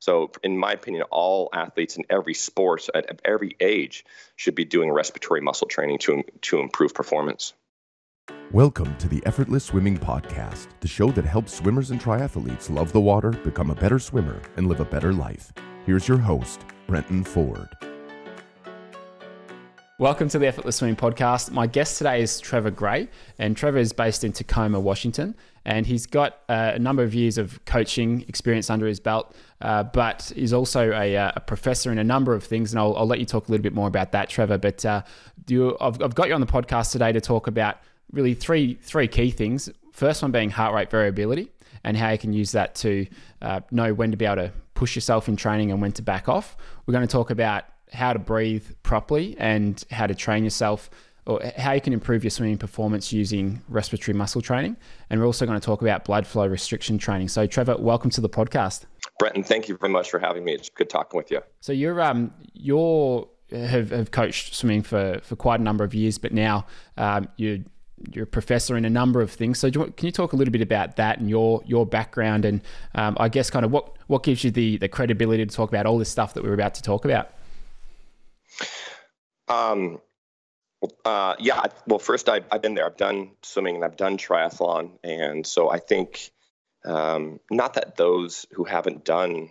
So, in my opinion, all athletes in every sport at every age should be doing respiratory muscle training to, to improve performance. Welcome to the Effortless Swimming Podcast, the show that helps swimmers and triathletes love the water, become a better swimmer, and live a better life. Here's your host, Brenton Ford. Welcome to the Effortless Swimming Podcast. My guest today is Trever Gray, and Trever is based in Tacoma, Washington, and he's got uh, a number of years of coaching experience under his belt, uh, but he's also a, uh, a, professor in a number of things, and I'll, I'll, let you talk a little bit more about that, Trever. But uh, you, I've, I've got you on the podcast today to talk about really three three key things. First one being heart rate variability and how you can use that to uh, know when to be able to push yourself in training and when to back off. We're going to talk about how to breathe properly and how to train yourself or how you can improve your swimming performance using respiratory muscle training. And we're also going to talk about blood flow restriction training. So, Trever, welcome to the podcast. Brenton, thank you very much for having me. It's good talking with you. So, you're um, you're have, have coached swimming for for quite a number of years, but now um, you you're a professor in a number of things. So, you, can you talk a little bit about that and your your background, and um, I guess kind of what what gives you the the credibility to talk about all this stuff that we're about to talk about? Um, uh, yeah. Well, first, I, have been there. I've done swimming and I've done triathlon, and so I think um, not that those who haven't done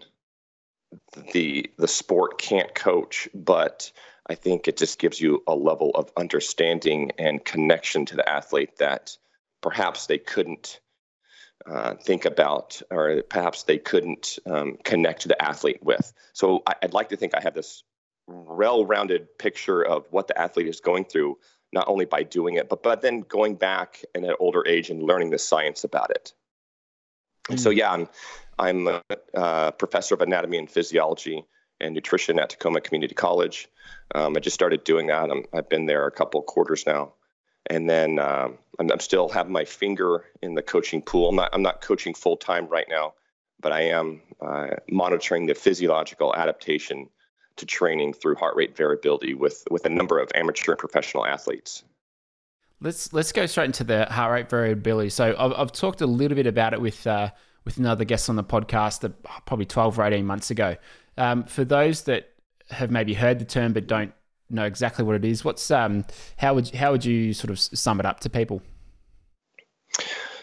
the the sport can't coach, but I think it just gives you a level of understanding and connection to the athlete that perhaps they couldn't uh, think about, or perhaps they couldn't um, connect to the athlete with. So I, would like to think I have this well-rounded picture of what the athlete is going through, not only by doing it, but but then going back in an older age and learning the science about it. Mm. So yeah, I'm I'm a, a, professor of anatomy and physiology and nutrition at Tacoma Community College. Um, I just started doing that. i have been there a couple of quarters now, and then um, I'm, I'm, still have my finger in the coaching pool. I'm not I'm not coaching full time right now, but I am uh, monitoring the physiological adaptation to training through heart rate variability with with a number of amateur and professional athletes. Let's let's go straight into the heart rate variability. So I've, I've talked a little bit about it with uh, with another guest on the podcast, uh, probably twelve or eighteen months ago. Um, for those that have maybe heard the term but don't know exactly what it is, what's um, how would how would you sort of sum it up to people?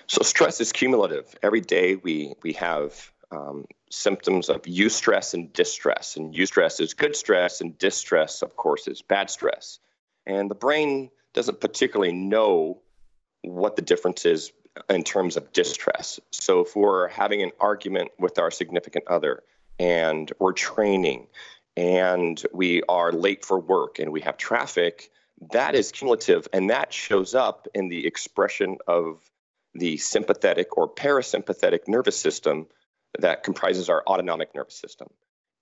So stress is cumulative. Every day we we have um, symptoms of eustress and distress. And eustress is good stress, and distress, of course, is bad stress. And the brain doesn't particularly know what the difference is in terms of distress. So if we're having an argument with our significant other and we're training and we are late for work and we have traffic, that is cumulative and that shows up in the expression of the sympathetic or parasympathetic nervous system that comprises our autonomic nervous system.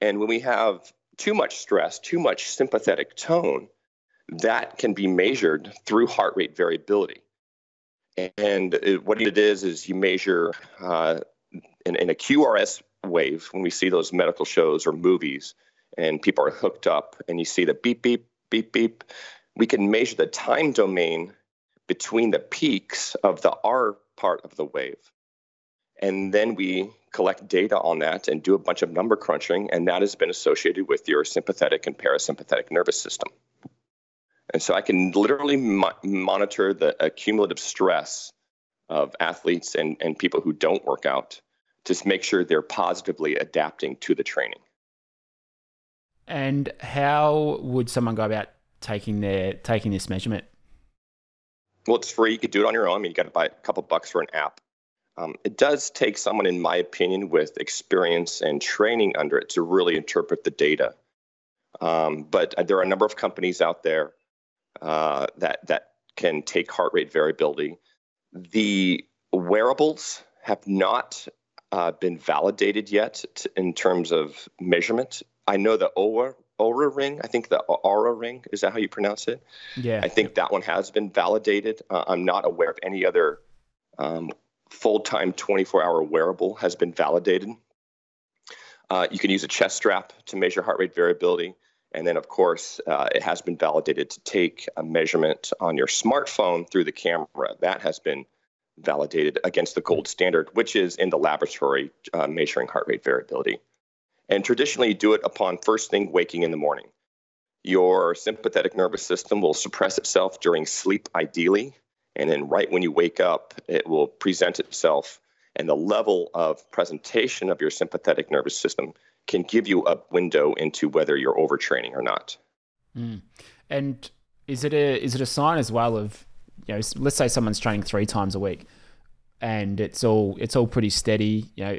And when we have too much stress, too much sympathetic tone, that can be measured through heart rate variability. And what it is, is you measure uh, in, in a QRS wave when we see those medical shows or movies and people are hooked up and you see the beep, beep, beep, beep. We can measure the time domain between the peaks of the R part of the wave. And then we collect data on that and do a bunch of number crunching, and that has been associated with your sympathetic and parasympathetic nervous system. And so I can literally mo- monitor the accumulative stress of athletes and, and people who don't work out to make sure they're positively adapting to the training. And how would someone go about taking their taking this measurement? Well, it's free. You could do it on your own. I mean, you got to buy a couple bucks for an app. Um, it does take someone, in my opinion, with experience and training under it to really interpret the data. Um, but there are a number of companies out there uh, that that can take heart rate variability. The wearables have not uh, been validated yet t- in terms of measurement. I know the Oura Oura ring. I think the Oura ring is that how you pronounce it? Yeah. I think that one has been validated. Uh, I'm not aware of any other um, full time 24 hour wearable has been validated. Uh, you can use a chest strap to measure heart rate variability. And then, of course, uh, it has been validated to take a measurement on your smartphone through the camera. That has been validated against the gold standard, which is in the laboratory uh, measuring heart rate variability. And traditionally, you do it upon first thing waking in the morning. Your sympathetic nervous system will suppress itself during sleep, ideally. And then, right when you wake up, it will present itself. And the level of presentation of your sympathetic nervous system can give you a window into whether you're overtraining or not. Mm. And is it a is it a sign as well of you know let's say someone's training three times a week and it's all it's all pretty steady you know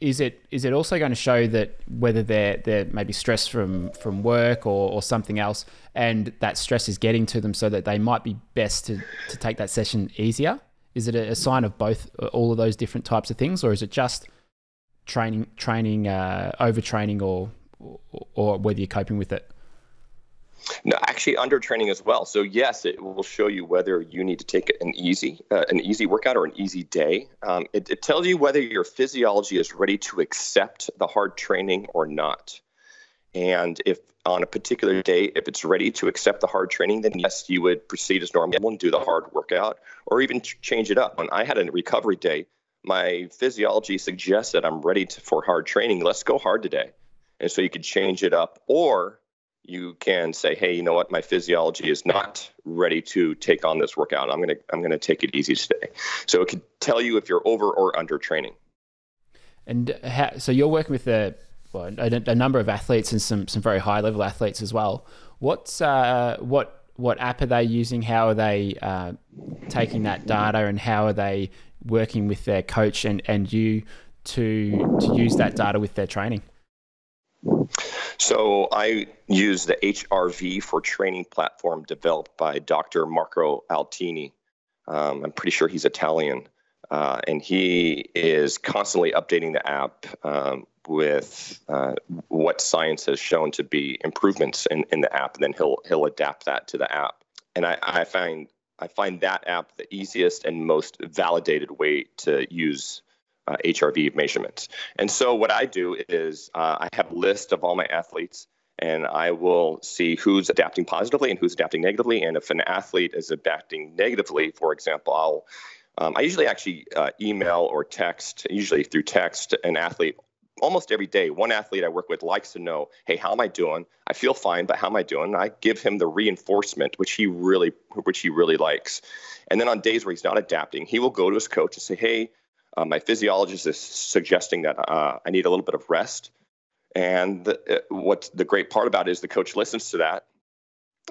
is it is it also going to show that whether they're they're maybe stressed from from work or, or something else and that stress is getting to them so that they might be best to, to take that session easier? Is it a, sign of both all of those different types of things or is it just training training uh, overtraining or, or or whether you're coping with it no, actually under training as well. So yes, it will show you whether you need to take an easy, uh, an easy workout or an easy day. Um, it, it tells you whether your physiology is ready to accept the hard training or not. And if on a particular day, if it's ready to accept the hard training, then yes, you would proceed as normal and do the hard workout or even change it up. When I had a recovery day, my physiology suggests that I'm ready to, for hard training. Let's go hard today. And so you could change it up or you can say, hey, you know what, my physiology is not ready to take on this workout. I'm gonna I'm gonna take it easy today. So it could tell you if you're over or under training. And so you're working with a, well, a, a, number of athletes and some some very high level athletes as well. What's uh, what what app are they using? How are they uh, taking that data, and how are they working with their coach and and you to to use that data with their training? So I use the HRV for training platform developed by Dr. Marco Altini. Um, I'm pretty sure he's Italian. Uh, and he is constantly updating the app um, with uh, what science has shown to be improvements in, in the app, and then he'll he'll adapt that to the app. And I, I find I find that app the easiest and most validated way to use uh, HRV measurements. And so what I do is uh, I have a list of all my athletes and I will see who's adapting positively and who's adapting negatively. And if an athlete is adapting negatively, for example, I'll um, I usually actually uh, email or text, usually through text, an athlete almost every day. One athlete I work with likes to know, hey, how am I doing? I feel fine, but how am I doing? I give him the reinforcement, which he really, which he really likes. And then on days where he's not adapting, he will go to his coach and say, hey, uh, my physiologist is suggesting that uh, I need a little bit of rest. And the, uh, what the great part about it is the coach listens to that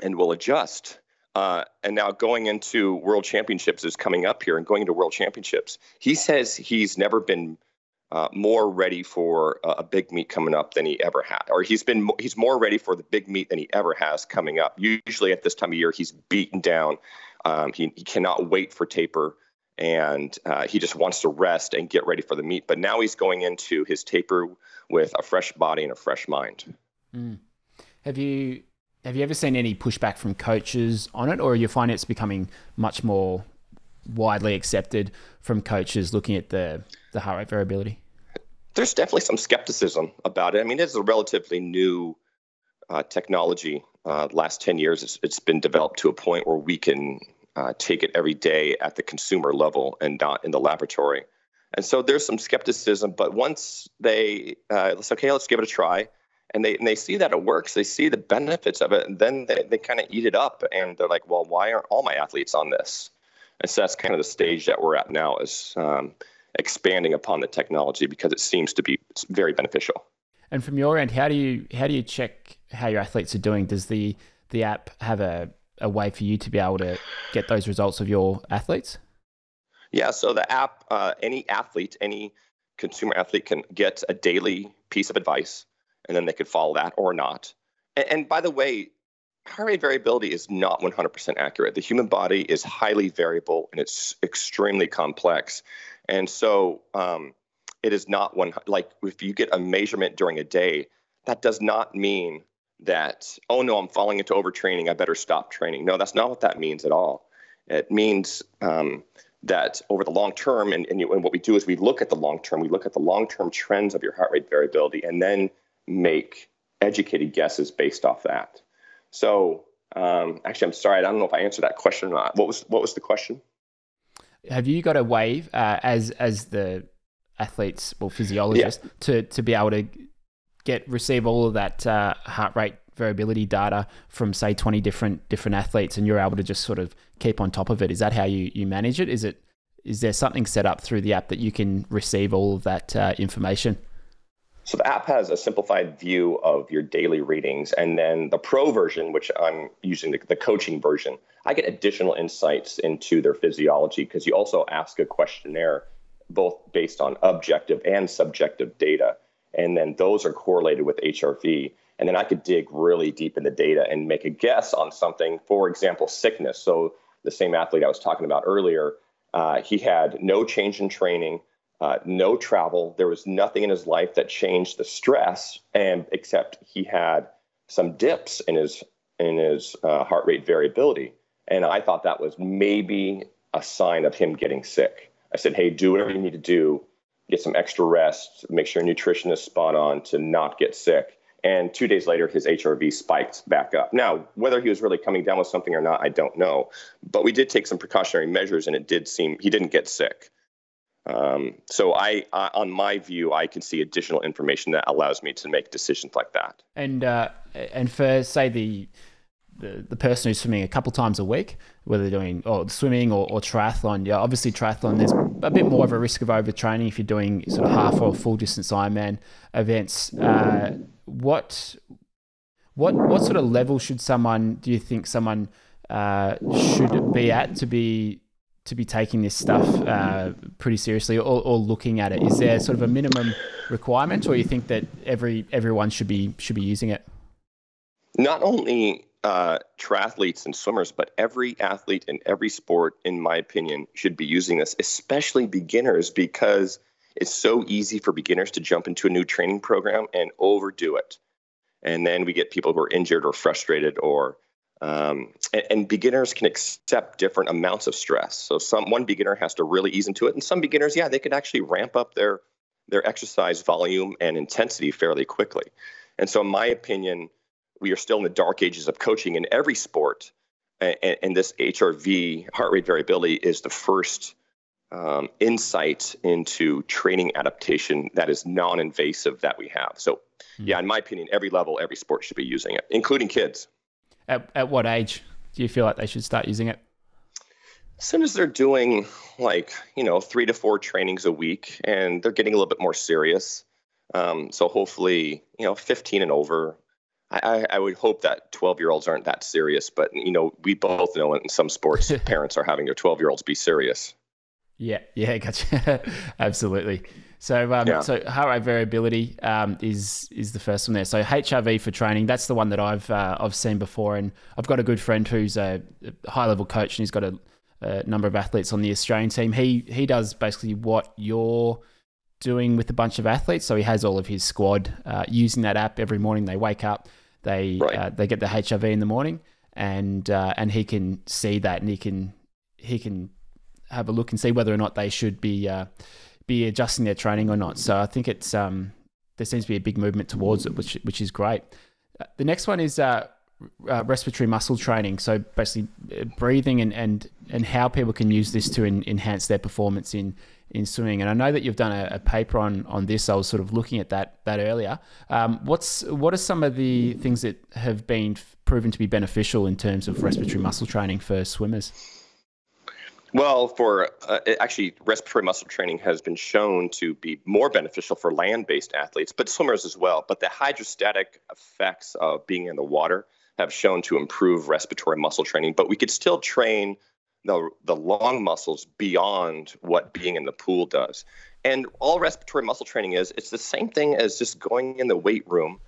and will adjust. Uh, and now going into world championships is coming up here and going into world championships. He says he's never been uh, more ready for a, big meet coming up than he ever had, or he's been he's more ready for the big meet than he ever has coming up. Usually at this time of year, he's beaten down. Um, he, he cannot wait for taper and uh, he just wants to rest and get ready for the meet. But now he's going into his taper with a fresh body and a fresh mind. Mm. Have you have you ever seen any pushback from coaches on it, or you find it's becoming much more widely accepted from coaches looking at the the heart rate variability? There's definitely some skepticism about it. I mean, it's a relatively new uh, technology. Uh, last 10 years, it's, it's been developed to a point where we can uh, take it every day at the consumer level and not in the laboratory. And so there's some skepticism, but once they, uh, let's okay, let's give it a try, and they and they see that it works, they see the benefits of it, and then they, they kind of eat it up, and they're like, well, why aren't all my athletes on this? And so that's kind of the stage that we're at now, is um, expanding upon the technology because it seems to be very beneficial. And from your end, how do you how do you check how your athletes are doing? Does the the app have a a way for you to be able to get those results of your athletes? Yeah, so the app, uh, any athlete, any consumer athlete can get a daily piece of advice, and then they could follow that or not. And, and by the way, heart rate variability is not 100% accurate. The human body is highly variable and it's extremely complex. And so um, it is not one, like if you get a measurement during a day, that does not mean that, oh no, I'm falling into overtraining, I better stop training. No, that's not what that means at all. It means um, that over the long term, and, and, you, and, what we do is we look at the long term, we look at the long term trends of your heart rate variability, and then make educated guesses based off that. So, um, actually, I'm sorry, I don't know if I answered that question or not. What was what was the question? Have you got a way uh, as as the athletes or physiologists yeah. to to be able to get receive all of that uh, heart rate variability data from say 20 different different athletes and you're able to just sort of keep on top of it. Is that how you, you manage it? Is it is there something set up through the app that you can receive all of that uh, information? So the app has a simplified view of your daily readings and then the pro version which i'm using the, the coaching version. I get additional insights into their physiology because you also ask a questionnaire both based on objective and subjective data and then those are correlated with hrv and then I could dig really deep in the data and make a guess on something. For example, sickness. So the same athlete I was talking about earlier, uh, he had no change in training, uh, no travel. There was nothing in his life that changed the stress, and except he had some dips in his in his uh, heart rate variability. And I thought that was maybe a sign of him getting sick. I said, "Hey, do whatever you need to do. Get some extra rest. Make sure nutrition is spot on to not get sick." And two days later, his HRV spiked back up. Now, whether he was really coming down with something or not, I don't know. But we did take some precautionary measures, and it did seem he didn't get sick. Um, so, I, I, on my view, I can see additional information that allows me to make decisions like that. And uh, and for say the the, the person who's swimming a couple times a week, whether they're doing or swimming or, or triathlon, yeah, obviously triathlon, there's a bit more of a risk of overtraining if you're doing sort of half or full distance Ironman events. Uh, what what what sort of level should someone do you think someone uh, should be at to be to be taking this stuff uh, pretty seriously or, or, looking at it? Is there sort of a minimum requirement, or you think that every everyone should be should be using it? Not only uh, triathletes and swimmers, but every athlete in every sport, in my opinion, should be using this, especially beginners, because it's so easy for beginners to jump into a new training program and overdo it. And then we get people who are injured or frustrated or um, and, and, beginners can accept different amounts of stress. So some one beginner has to really ease into it, and some beginners, yeah, they could actually ramp up their their exercise volume and intensity fairly quickly. And so, in my opinion, we are still in the dark ages of coaching in every sport, and, and this HRV heart rate variability is the first um, insight into training adaptation that is non-invasive that we have. So, mm-hmm. yeah, in my opinion, every level, every sport should be using it, including kids. At, at what age do you feel like they should start using it? As soon as they're doing like you know three to four trainings a week, and they're getting a little bit more serious. Um, so hopefully, you know, 15 and over. I, I would hope that 12 year olds aren't that serious, but you know, we both know in some sports, parents are having their 12 year olds be serious. Yeah, yeah, gotcha. Absolutely. So, um, yeah. so heart rate variability um, is is the first one there. So HRV for training, that's the one that I've uh, I've seen before, and I've got a good friend who's a high level coach, and he's got a, a, number of athletes on the Australian team. He he does basically what you're doing with a bunch of athletes. So he has all of his squad uh, using that app every morning. They wake up, they right. uh, they get the HRV in the morning, and uh, and he can see that, and he can he can have a look and see whether or not they should be uh, be adjusting their training or not. So I think it's um, there seems to be a big movement towards it, which which is great. Uh, the next one is uh, uh, respiratory muscle training. So basically, uh, breathing and and and how people can use this to in, enhance their performance in in swimming. And I know that you've done a, a, paper on on this. I was sort of looking at that that earlier. Um, what's what are some of the things that have been proven to be beneficial in terms of respiratory muscle training for swimmers? Well, for uh, actually, respiratory muscle training has been shown to be more beneficial for land based athletes, but swimmers as well. But the hydrostatic effects of being in the water have shown to improve respiratory muscle training. But we could still train the, the lung muscles beyond what being in the pool does. And all respiratory muscle training is, it's the same thing as just going in the weight room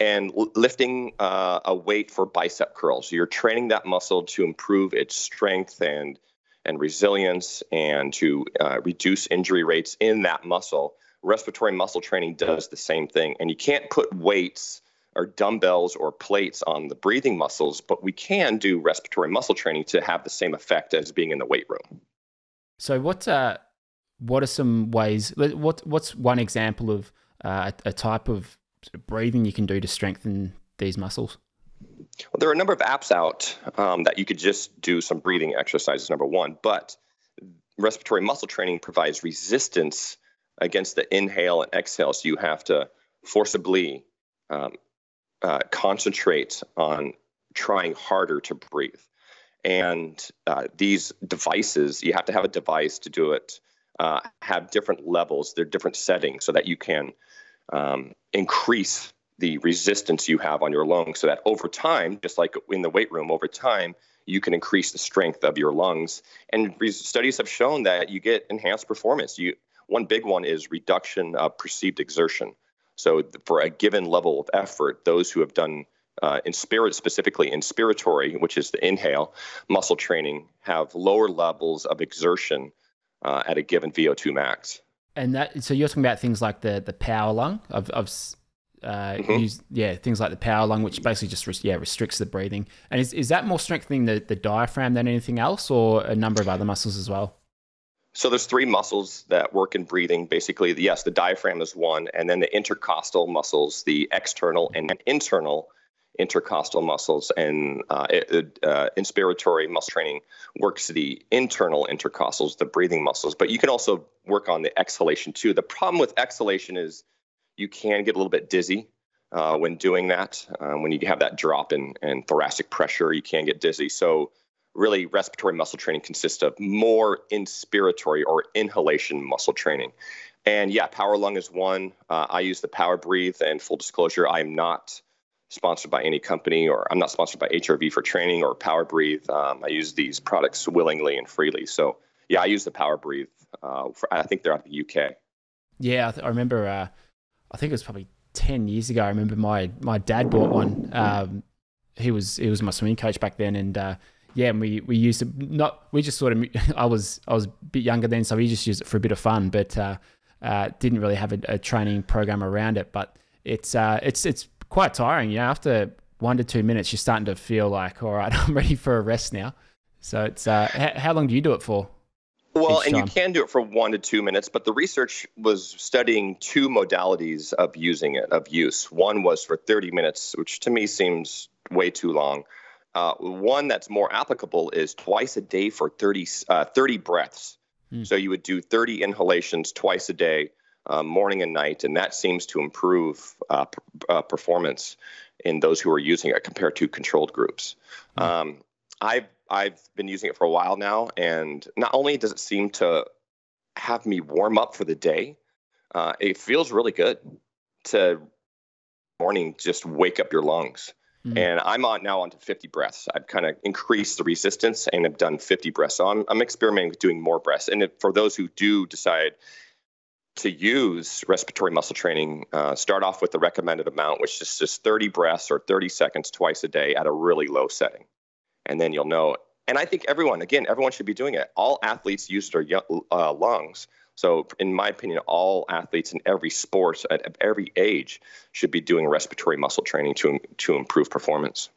and lifting uh, a weight for bicep curls. You're training that muscle to improve its strength and and resilience and to uh, reduce injury rates in that muscle. Respiratory muscle training does the same thing. And you can't put weights or dumbbells or plates on the breathing muscles, but we can do respiratory muscle training to have the same effect as being in the weight room. So, what uh, what are some ways? What what's one example of uh, a type of breathing you can do to strengthen these muscles? Well, there are a number of apps out um, that you could just do some breathing exercises, number one, but respiratory muscle training provides resistance against the inhale and exhale. So you have to forcibly um, uh, concentrate on trying harder to breathe. And uh, these devices, you have to have a device to do it, uh, have different levels, they're different settings so that you can um, increase the resistance you have on your lungs so that over time, just like in the weight room, over time, you can increase the strength of your lungs. And studies have shown that you get enhanced performance. You one big one is reduction of perceived exertion. So for a given level of effort, those who have done uh, in spirit specifically inspiratory, which is the inhale muscle training, have lower levels of exertion uh, at a given VO2 max. And that so you're talking about things like the the power lung of of uh, mm-hmm. use, yeah, things like the power lung, which basically just yeah restricts the breathing. And is, is that more strengthening the, the diaphragm than anything else, or a number of other muscles as well? So there's three muscles that work in breathing. Basically, yes, the diaphragm is one, and then the intercostal muscles, the external and internal intercostal muscles, and uh, uh, inspiratory muscle training works the internal intercostals, the breathing muscles. But you can also work on the exhalation too. The problem with exhalation is you can get a little bit dizzy uh, when doing that. Um, when you have that drop in, in thoracic pressure, you can get dizzy. So, really, respiratory muscle training consists of more inspiratory or inhalation muscle training. And yeah, Power Lung is one. Uh, I use the Power Breathe, and full disclosure, I am not sponsored by any company, or I'm not sponsored by HRV for training or Power Breathe. Um, I use these products willingly and freely. So yeah, I use the Power Breathe. Uh, for, I think they're out of the UK. Yeah, I, remember. Uh, I think it was probably ten years ago. I remember my my dad bought one. Um, he was he was my swimming coach back then, and uh, yeah, and we we used it. Not we just sort of. I was I was a bit younger then, so we just used it for a bit of fun, but uh, uh, didn't really have a, a, training program around it. But it's uh, it's it's quite tiring. You know, after one to two minutes, you're starting to feel like, all right, I'm ready for a rest now. So it's uh, h- how long do you do it for? Well, and you can do it for one to two minutes, but the research was studying two modalities of using it, of use. One was for 30 minutes, which to me seems way too long. Uh, one that's more applicable is twice a day for 30, uh, 30 breaths. Mm. So you would do 30 inhalations twice a day, uh, morning and night, and that seems to improve uh, p- uh, performance in those who are using it compared to controlled groups. Mm. Um, I've I've been using it for a while now, and not only does it seem to have me warm up for the day, uh, it feels really good to morning just wake up your lungs. Mm-hmm. And I'm on now onto 50 breaths. I've kind of increased the resistance and have done 50 breaths. So I'm, I'm experimenting with doing more breaths. And if, for those who do decide to use respiratory muscle training, uh, start off with the recommended amount, which is just 30 breaths or 30 seconds twice a day at a really low setting and then you'll know. And I think everyone, again, everyone should be doing it. All athletes use their uh, lungs. So, in my opinion, all athletes in every sport at every age should be doing respiratory muscle training to to improve performance.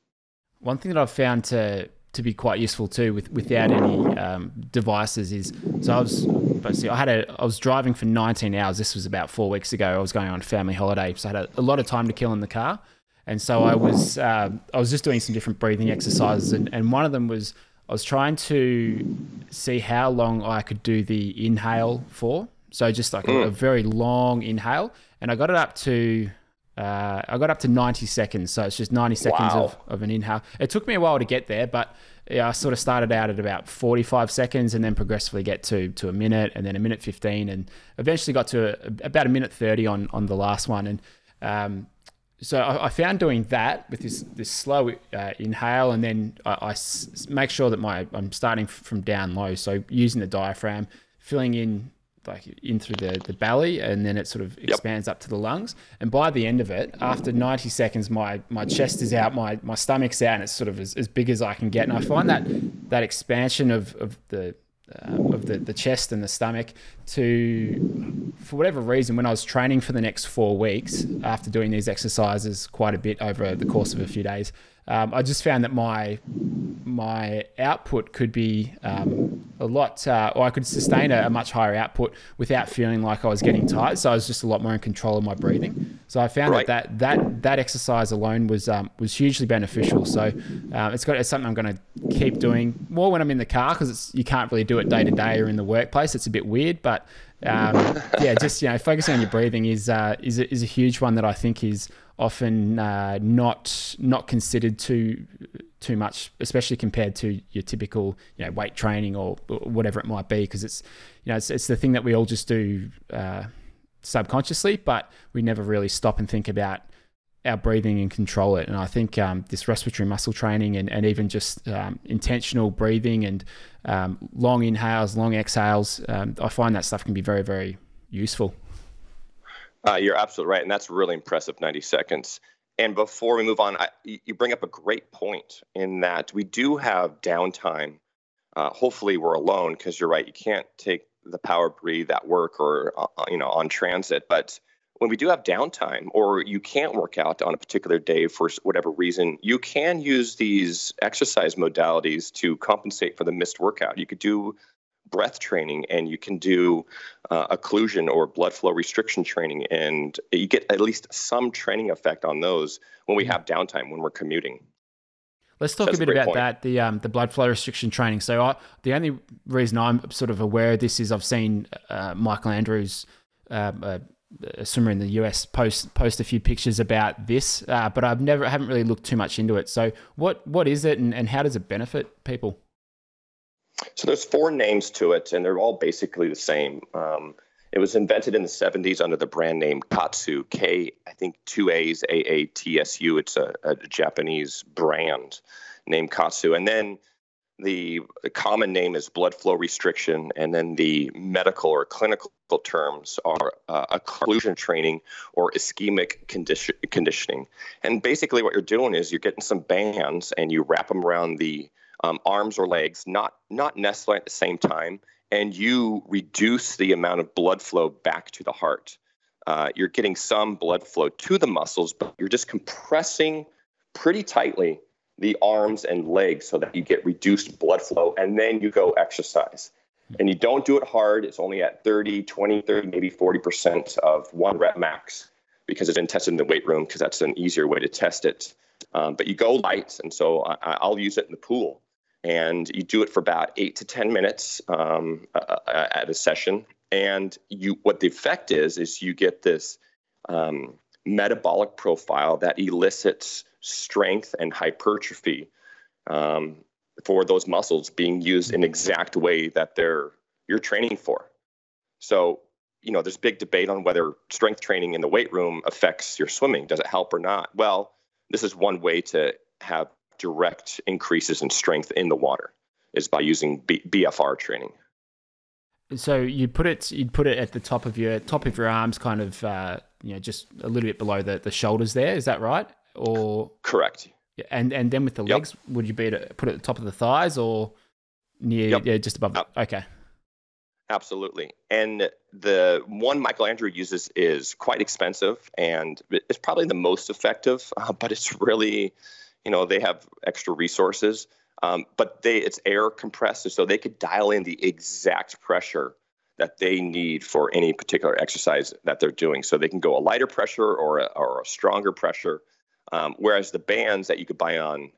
One thing that I've found to to be quite useful too, with without any um, devices, is so I was basically I had a I was driving for 19 hours. This was about four weeks ago. I was going on family holiday, so I had a, a lot of time to kill in the car. And so I was uh, I was just doing some different breathing exercises, and, and one of them was I was trying to see how long I could do the inhale for. So just like mm. a, a, very long inhale, and I got it up to uh, I got up to 90 seconds. So it's just 90 seconds wow. of, of an inhale. It took me a while to get there, but yeah, I sort of started out at about 45 seconds and then progressively get to to a minute and then a minute 15 and eventually got to a, about a minute 30 on on the last one. And um, so I, I, found doing that with this this slow uh, inhale, and then I, I s- make sure that my I'm starting from down low. So using the diaphragm, filling in like in through the, the belly, and then it sort of expands yep. up to the lungs. And by the end of it, after 90 seconds, my my chest is out, my my stomach's out, and it's sort of as, as big as I can get. And I find that that expansion of of the uh, of the, the chest and the stomach to, for whatever reason, when I was training for the next four weeks after doing these exercises quite a bit over the course of a few days, um, I just found that my my output could be um, a lot, uh, or I could sustain a, a, much higher output without feeling like I was getting tired. So I was just a lot more in control of my breathing. So I found right. that, that that that exercise alone was um, was hugely beneficial. So um, it's got it's something I'm going to keep doing more when I'm in the car because you can't really do it day to day or in the workplace. It's a bit weird, but um, yeah, just you know, focusing on your breathing is uh, is a, is a huge one that I think is often uh, not not considered too too much, especially compared to your typical you know weight training or, whatever it might be, because it's you know it's, it's the thing that we all just do uh, subconsciously, but we never really stop and think about our breathing and control it. And I think um, this respiratory muscle training and, and even just um, intentional breathing and um, long inhales, long exhales, um, I find that stuff can be very, very useful. Uh, you're absolutely right. And that's really impressive 90 seconds. And before we move on, I, you bring up a great point in that we do have downtime. Uh, hopefully, we're alone because you're right. You can't take the power breathe at work or uh, you know on transit, but when we do have downtime or you can't work out on a particular day for whatever reason, you can use these exercise modalities to compensate for the missed workout. You could do breath training and you can do uh, occlusion or blood flow restriction training, and you get at least some training effect on those when we mm-hmm. have downtime when we're commuting. Let's talk That's a bit a about point. that the um, the blood flow restriction training. So I, the only reason I'm sort of aware of this is I've seen uh, Michael Andrews. Uh, a swimmer in the US post post a few pictures about this, uh, but I've never I haven't really looked too much into it. So what what is it, and, and how does it benefit people? So there's four names to it, and they're all basically the same. Um, it was invented in the 70s under the brand name Kaatsu, K, I think two A's, A A T S U. It's a, a Japanese brand named Kaatsu. And then the common name is blood flow restriction, and then the medical or clinical terms are uh, occlusion training or ischemic condition, conditioning. And basically, what you're doing is you're getting some bands and you wrap them around the um, arms or legs, not not necessarily at the same time, and you reduce the amount of blood flow back to the heart. Uh, you're getting some blood flow to the muscles, but you're just compressing pretty tightly the arms and legs so that you get reduced blood flow and then you go exercise. And you don't do it hard. It's only at 30, 20, 30, maybe 40% of one rep max because it's been tested in the weight room because that's an easier way to test it. Um, but you go light, and so I, will use it in the pool. And you do it for about eight to 10 minutes um, at a session. And you, what the effect is, is you get this um, metabolic profile that elicits strength and hypertrophy um, for those muscles being used in exact way that they're you're training for. So, you know, there's big debate on whether strength training in the weight room affects your swimming. Does it help or not? Well, this is one way to have direct increases in strength in the water is by using B- BFR training. So you put it you'd put it at the top of your top of your arms, kind of uh, you know just a little bit below the, the shoulders. There is that right? or correct. And and then with the legs, yep. would you be to put it at the top of the thighs or near yep. yeah, just above? Yep. Okay. Absolutely. And the one Michael Andrew uses is quite expensive and it's probably the most effective, uh, but it's really, you know, they have extra resources. Um, but they it's air compressed, so they could dial in the exact pressure that they need for any particular exercise that they're doing. So they can go a lighter pressure or a, or a stronger pressure um, whereas the bands that you could buy on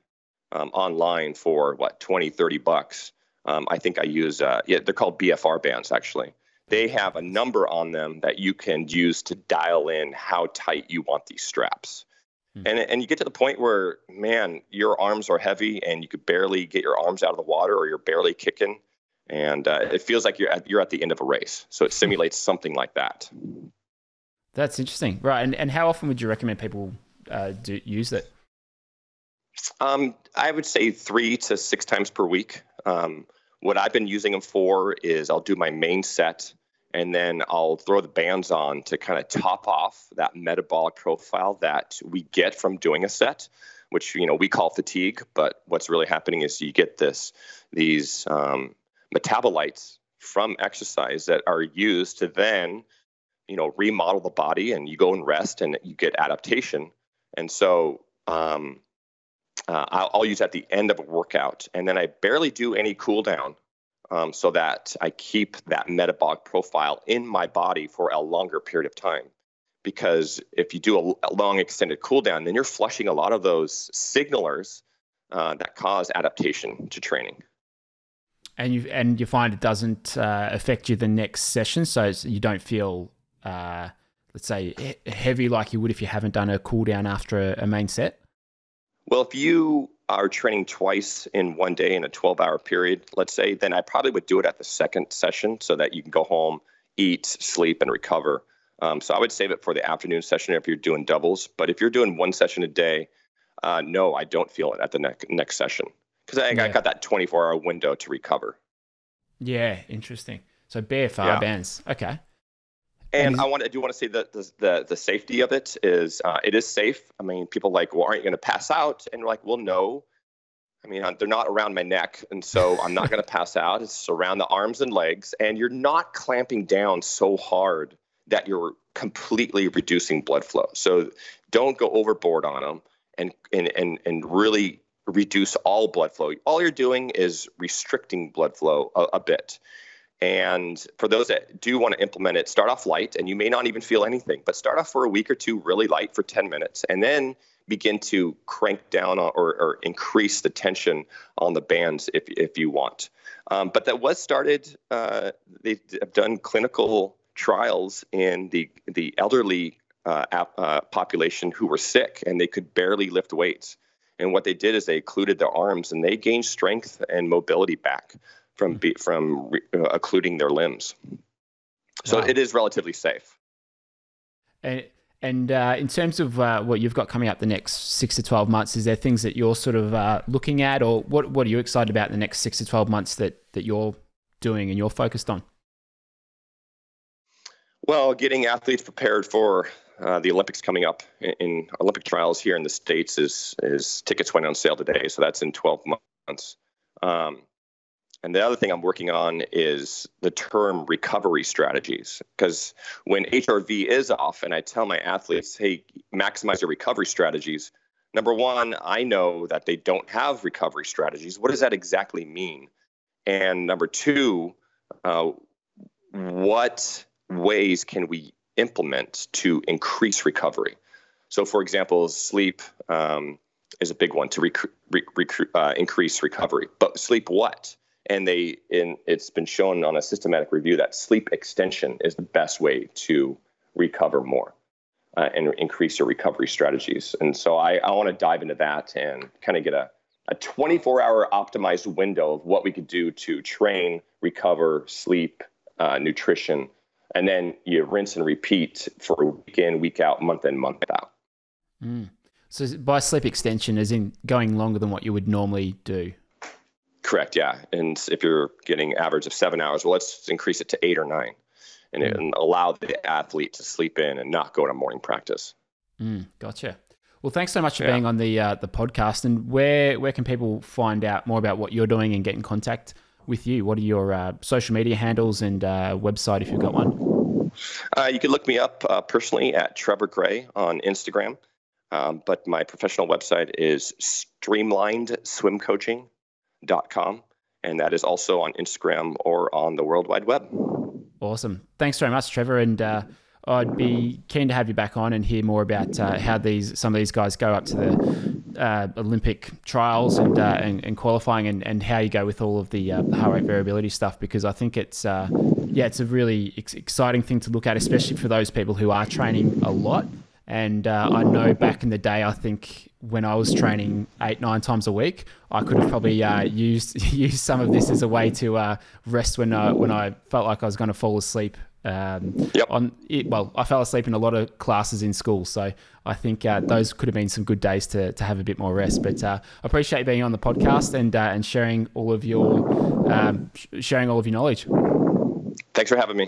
um, online for what 20, 30 bucks, um, I think I use uh, yeah, they're called BFR bands actually. They have a number on them that you can use to dial in how tight you want these straps. Hmm. And, and you get to the point where, man, your arms are heavy and you could barely get your arms out of the water or you're barely kicking. And uh, it feels like you're at, you're at the end of a race. So it simulates something like that. That's interesting. Right. And, and how often would you recommend people uh, do, use it? Um, I would say three to six times per week. Um, what I've been using them for is I'll do my main set and then I'll throw the bands on to kind of top off that metabolic profile that we get from doing a set, which you know we call fatigue. But what's really happening is you get this these um, metabolites from exercise that are used to then you know remodel the body and you go and rest and you get adaptation and so um, uh, I'll, I'll, use at the end of a workout, and then I barely do any cool down, um, so that I keep that metabolic profile in my body for a longer period of time. Because if you do a, a long extended cool down, then you're flushing a lot of those signalers uh, that cause adaptation to training. And you and you find it doesn't uh, affect you the next session, so you don't feel uh, let's say, heavy like you would if you haven't done a cool down after a, a main set? Well, if you are training twice in one day in a 12 hour period, let's say, then I probably would do it at the second session so that you can go home, eat, sleep, and recover. Um, so I would save it for the afternoon session if you're doing doubles. But if you're doing one session a day, uh, no, I don't feel it at the next next session because I, yeah. I, got that 24 hour window to recover. Yeah, interesting. So BFR yeah. bands, okay. And, and I want to, I do want to say that the, the, the safety of it is uh, it is safe. I mean, people like, well, aren't you going to pass out? And we're like, well, no. I mean, they're not around my neck, and so I'm not going to pass out. It's around the arms and legs, and you're not clamping down so hard that you're completely reducing blood flow. So don't go overboard on them, and and and and really reduce all blood flow. All you're doing is restricting blood flow a, a bit. And for those that do want to implement it, start off light, and you may not even feel anything, but start off for a week or two really light for 10 minutes, and then begin to crank down or, or increase the tension on the bands if, if you want. Um, but that was started, uh, they have done clinical trials in the, the elderly uh, uh, population who were sick and they could barely lift weights. And what they did is they occluded their arms and they gained strength and mobility back from be, from uh, occluding their limbs. So wow. it is relatively safe. And and uh, in terms of uh, what you've got coming up the next six to twelve months, is there things that you're sort of uh, looking at, or what what are you excited about in the next six to twelve months that that you're doing and you're focused on? Well, getting athletes prepared for uh, the Olympics coming up in, in, Olympic trials here in the states is is tickets went on sale today, so that's in twelve months. Um, and the other thing I'm working on is the term recovery strategies. Because when HRV is off and I tell my athletes, hey, maximize your recovery strategies, number one, I know that they don't have recovery strategies. What does that exactly mean? And number two, uh, what ways can we implement to increase recovery? So, for example, sleep um, is a big one to rec- rec- uh, increase recovery. But sleep what? And they in it's been shown on a systematic review that sleep extension is the best way to recover more uh, and increase your recovery strategies. And so i, I want to dive into that and kind of get a, a 24 hour optimized window of what we could do to train recover sleep uh, nutrition and then you rinse and repeat for week in week out month in month out. Mm. so by sleep extension as in going longer than what you would normally do Correct. Yeah. And if you're getting average of seven hours, well, let's increase it to eight or nine, and, mm. and allow the athlete to sleep in and not go to morning practice. Mm, gotcha. Well, thanks so much for yeah. being on the uh, the podcast. And where where can people find out more about what you're doing and get in contact with you? What are your uh, social media handles and uh, website if you've got one? Uh, you can look me up uh, personally at Trever Gray on Instagram. Um, but my professional website is Streamlined Swim Coaching com, and that is also on Instagram or on the World Wide Web. Awesome. Thanks very much, Trever. And uh, I'd be keen to have you back on and hear more about uh, how these some of these guys go up to the uh, Olympic trials and, uh, and, and qualifying, and, and how you go with all of the, uh, heart rate variability stuff. Because I think it's uh, yeah, it's a really ex- exciting thing to look at, especially for those people who are training a lot. And uh, I know back in the day, I think when I was training eight nine times a week, I could have probably uh, used used some of this as a way to uh, rest when I, when I felt like I was going to fall asleep. Um, yep. On it, well, I fell asleep in a lot of classes in school, so I think uh, those could have been some good days to, to have a bit more rest. But uh, I appreciate you being on the podcast and uh, and sharing all of your um, sharing all of your knowledge. Thanks for having me.